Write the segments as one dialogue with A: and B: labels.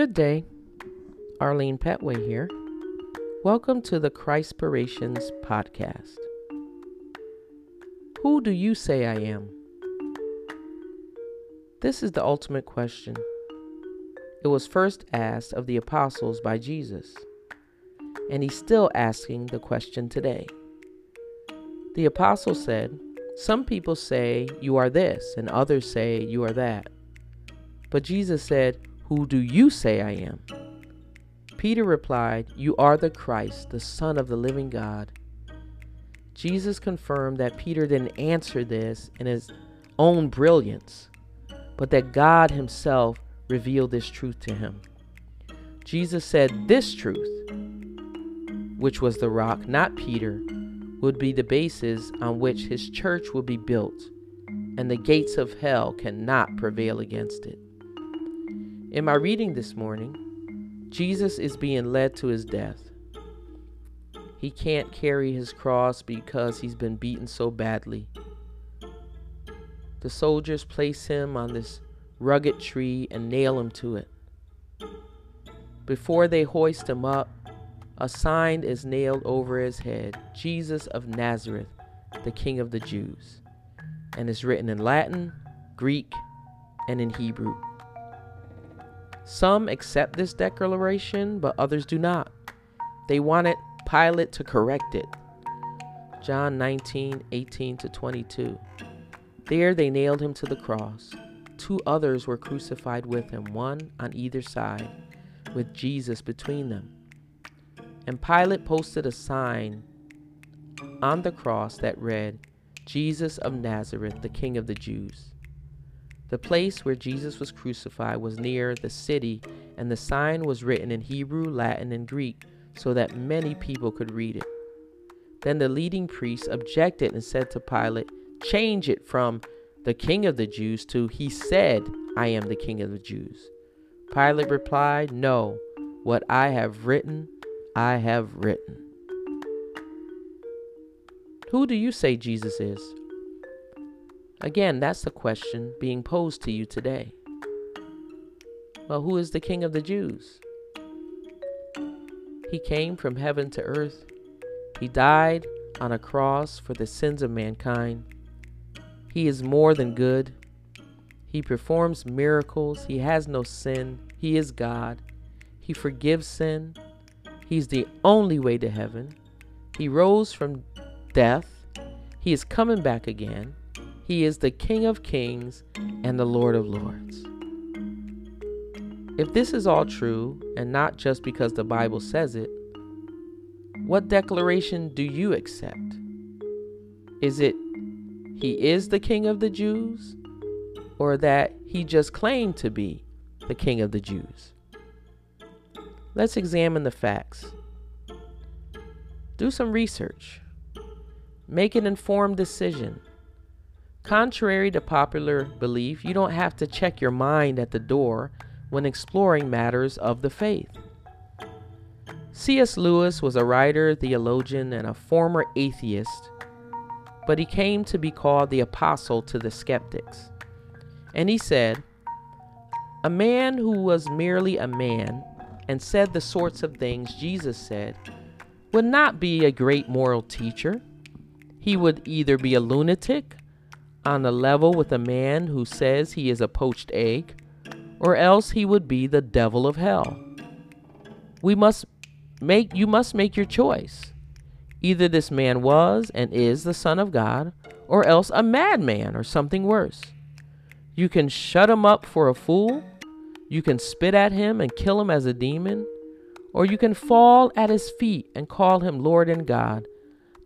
A: Good day. Arlene Petway here. Welcome to the Christpirations podcast. Who do you say I am? This is the ultimate question. It was first asked of the apostles by Jesus, and he's still asking the question today. The apostle said, Some people say you are this, and others say you are that. But Jesus said, Who do you say I am? Peter replied, You are the Christ, the Son of the living God. Jesus confirmed that Peter didn't answer this in his own brilliance, but that God Himself revealed this truth to him. Jesus said this truth, which was the rock, not Peter, would be the basis on which his church would be built, and the gates of hell cannot prevail against it. In my reading this morning, Jesus is being led to his death. He can't carry his cross because he's been beaten so badly. The soldiers place him on this rugged tree and nail him to it. Before they hoist him up, a sign is nailed over his head Jesus of Nazareth, the King of the Jews, and is written in Latin, Greek, and in Hebrew. Some accept this declaration, but others do not. They wanted Pilate to correct it. John 19, 18 to 22. There they nailed him to the cross. Two others were crucified with him, one on either side, with Jesus between them. And Pilate posted a sign on the cross that read, Jesus of Nazareth, the King of the Jews. The place where Jesus was crucified was near the city, and the sign was written in Hebrew, Latin, and Greek so that many people could read it. Then the leading priests objected and said to Pilate, Change it from the King of the Jews to He said, I am the King of the Jews. Pilate replied, No, what I have written, I have written. Who do you say Jesus is? Again, that's the question being posed to you today. Well, who is the King of the Jews? He came from heaven to earth. He died on a cross for the sins of mankind. He is more than good. He performs miracles. He has no sin. He is God. He forgives sin. He's the only way to heaven. He rose from death. He is coming back again. He is the King of kings and the Lord of lords. If this is all true, and not just because the Bible says it, what declaration do you accept? Is it he is the King of the Jews, or that he just claimed to be the King of the Jews? Let's examine the facts. Do some research. Make an informed decision. Contrary to popular belief, you don't have to check your mind at the door when exploring matters of the faith. C.S. Lewis was a writer, theologian, and a former atheist, but he came to be called the apostle to the skeptics. And he said, A man who was merely a man and said the sorts of things Jesus said would not be a great moral teacher. He would either be a lunatic on the level with a man who says he is a poached egg, or else he would be the devil of hell. We must make you must make your choice. Either this man was and is the son of God, or else a madman or something worse. You can shut him up for a fool, you can spit at him and kill him as a demon, or you can fall at his feet and call him Lord and God.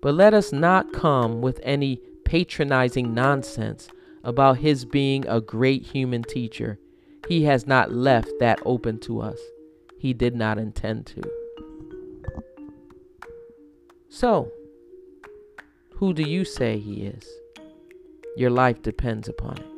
A: But let us not come with any patronizing nonsense about his being a great human teacher. He has not left that open to us. He did not intend to. So, who do you say he is? Your life depends upon it.